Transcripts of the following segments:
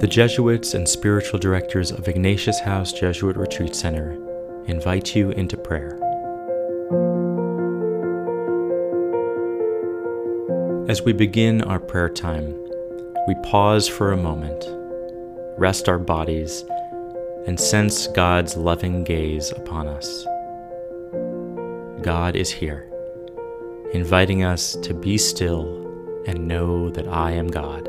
The Jesuits and spiritual directors of Ignatius House Jesuit Retreat Center invite you into prayer. As we begin our prayer time, we pause for a moment, rest our bodies, and sense God's loving gaze upon us. God is here, inviting us to be still and know that I am God.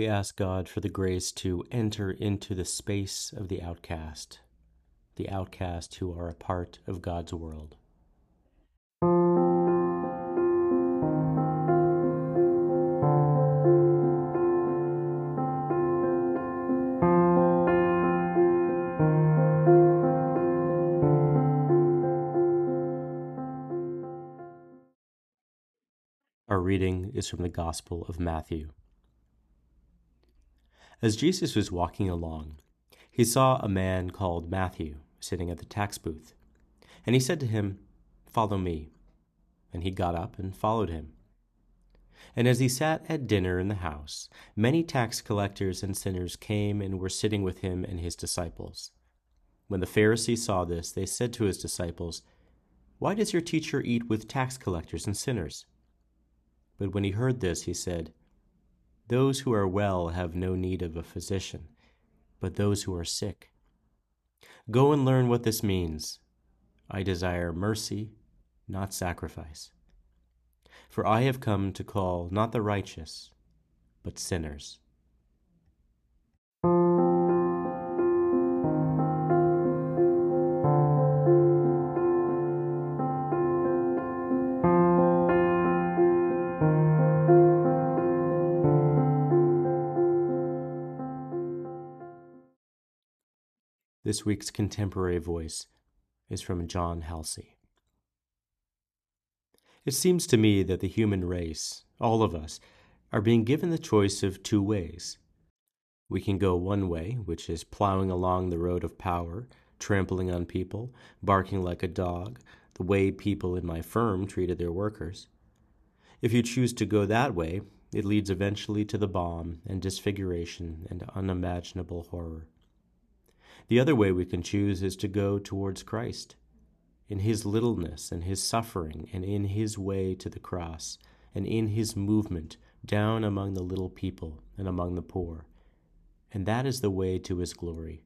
We ask God for the grace to enter into the space of the outcast, the outcast who are a part of God's world. Our reading is from the Gospel of Matthew. As Jesus was walking along, he saw a man called Matthew sitting at the tax booth. And he said to him, Follow me. And he got up and followed him. And as he sat at dinner in the house, many tax collectors and sinners came and were sitting with him and his disciples. When the Pharisees saw this, they said to his disciples, Why does your teacher eat with tax collectors and sinners? But when he heard this, he said, those who are well have no need of a physician, but those who are sick. Go and learn what this means. I desire mercy, not sacrifice. For I have come to call not the righteous, but sinners. This week's contemporary voice is from John Halsey. It seems to me that the human race, all of us, are being given the choice of two ways. We can go one way, which is plowing along the road of power, trampling on people, barking like a dog, the way people in my firm treated their workers. If you choose to go that way, it leads eventually to the bomb and disfiguration and unimaginable horror. The other way we can choose is to go towards Christ, in his littleness and his suffering, and in his way to the cross, and in his movement down among the little people and among the poor. And that is the way to his glory.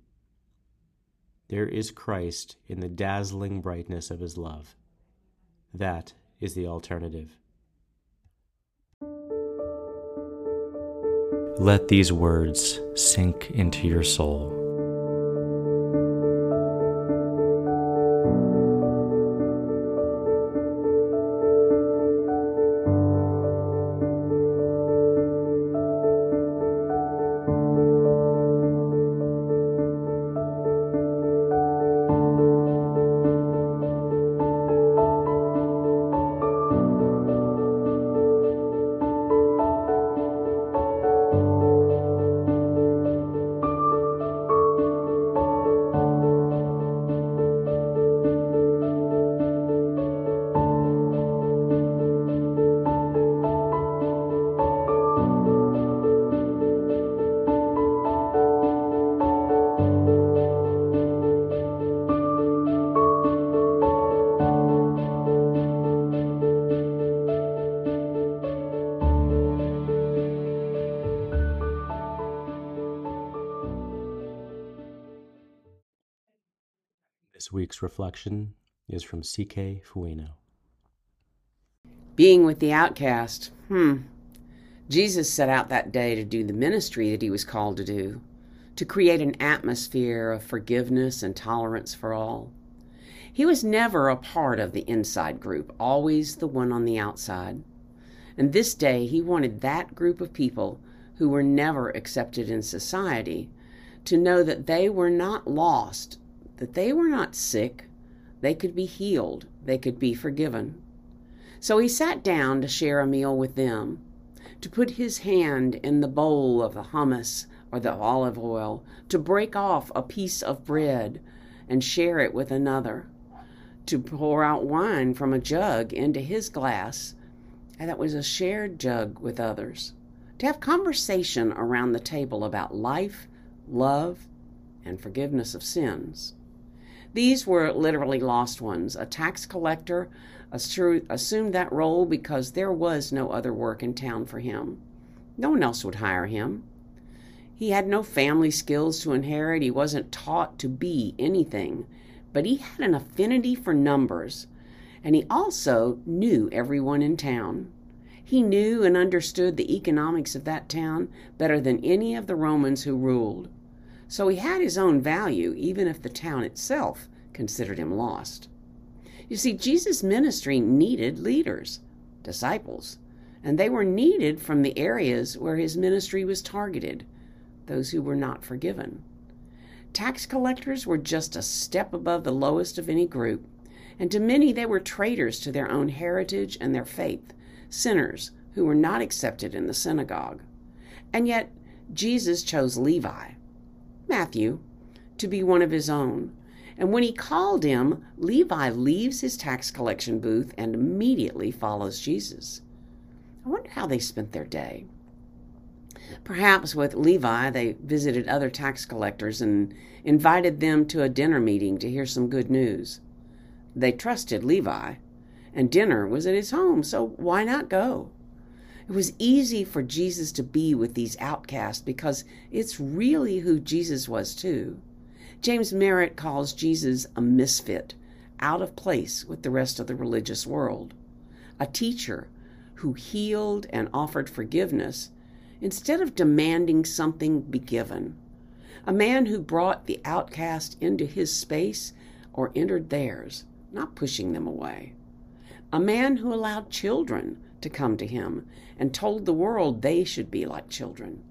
There is Christ in the dazzling brightness of his love. That is the alternative. Let these words sink into your soul. This week's reflection is from C.K. Fuino. Being with the outcast, hmm. Jesus set out that day to do the ministry that he was called to do, to create an atmosphere of forgiveness and tolerance for all. He was never a part of the inside group, always the one on the outside. And this day he wanted that group of people who were never accepted in society to know that they were not lost that they were not sick, they could be healed, they could be forgiven. So he sat down to share a meal with them, to put his hand in the bowl of the hummus or the olive oil, to break off a piece of bread and share it with another, to pour out wine from a jug into his glass, and that was a shared jug with others, to have conversation around the table about life, love, and forgiveness of sins. These were literally lost ones. A tax collector assumed that role because there was no other work in town for him. No one else would hire him. He had no family skills to inherit. He wasn't taught to be anything, but he had an affinity for numbers, and he also knew everyone in town. He knew and understood the economics of that town better than any of the Romans who ruled. So he had his own value, even if the town itself considered him lost. You see, Jesus' ministry needed leaders, disciples, and they were needed from the areas where his ministry was targeted, those who were not forgiven. Tax collectors were just a step above the lowest of any group, and to many they were traitors to their own heritage and their faith, sinners who were not accepted in the synagogue. And yet, Jesus chose Levi, Matthew, to be one of his own, and when he called him, Levi leaves his tax collection booth and immediately follows Jesus. I wonder how they spent their day. Perhaps with Levi, they visited other tax collectors and invited them to a dinner meeting to hear some good news. They trusted Levi, and dinner was at his home, so why not go? It was easy for Jesus to be with these outcasts because it's really who Jesus was, too. James Merritt calls Jesus a misfit, out of place with the rest of the religious world, a teacher who healed and offered forgiveness instead of demanding something be given, a man who brought the outcast into his space or entered theirs, not pushing them away, a man who allowed children to come to him and told the world they should be like children.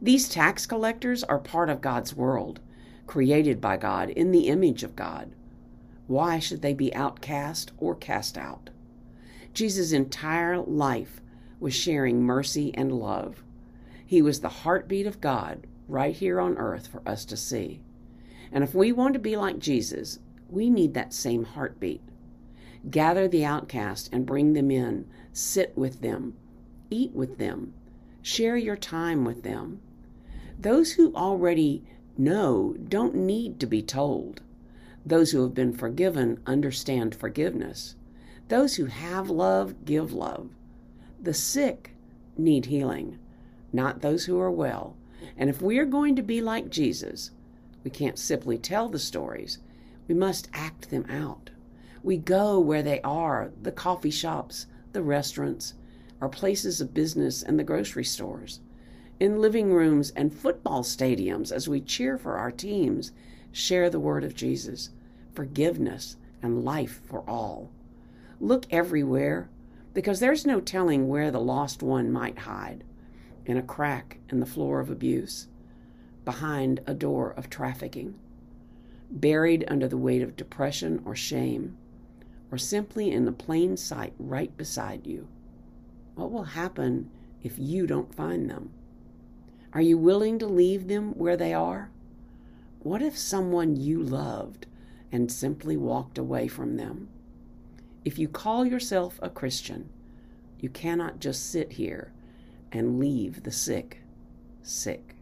These tax collectors are part of God's world created by God in the image of God. Why should they be outcast or cast out? Jesus' entire life was sharing mercy and love. He was the heartbeat of God right here on earth for us to see. And if we want to be like Jesus, we need that same heartbeat. Gather the outcast and bring them in, sit with them, eat with them, share your time with them. Those who already know don't need to be told. Those who have been forgiven understand forgiveness. Those who have love give love. The sick need healing, not those who are well. And if we are going to be like Jesus, we can't simply tell the stories, we must act them out. We go where they are the coffee shops, the restaurants, our places of business, and the grocery stores in living rooms and football stadiums as we cheer for our teams, share the word of Jesus, forgiveness, and life for all. Look everywhere because there's no telling where the lost one might hide in a crack in the floor of abuse, behind a door of trafficking, buried under the weight of depression or shame, or simply in the plain sight right beside you. What will happen if you don't find them? Are you willing to leave them where they are? What if someone you loved and simply walked away from them? If you call yourself a Christian, you cannot just sit here and leave the sick sick.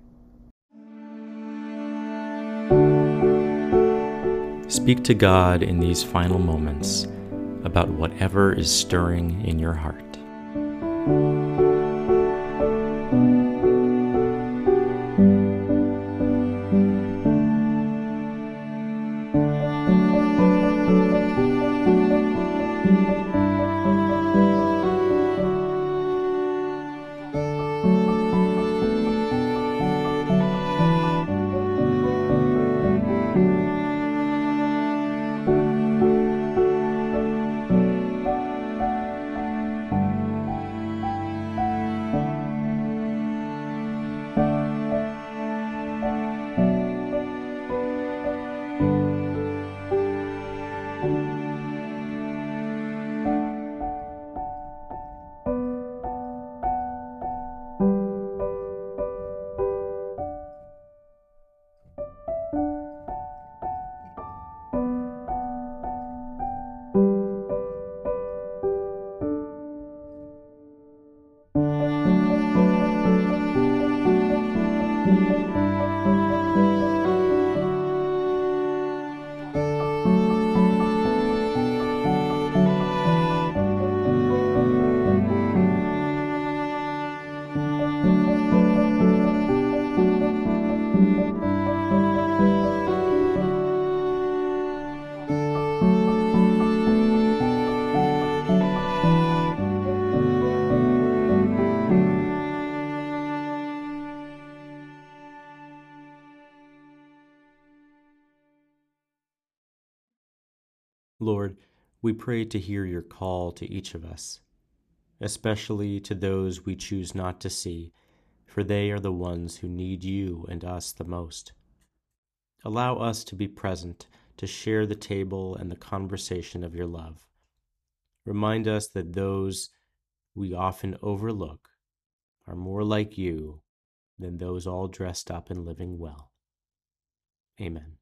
Speak to God in these final moments about whatever is stirring in your heart. Música Lord, we pray to hear your call to each of us, especially to those we choose not to see, for they are the ones who need you and us the most. Allow us to be present to share the table and the conversation of your love. Remind us that those we often overlook are more like you than those all dressed up and living well. Amen.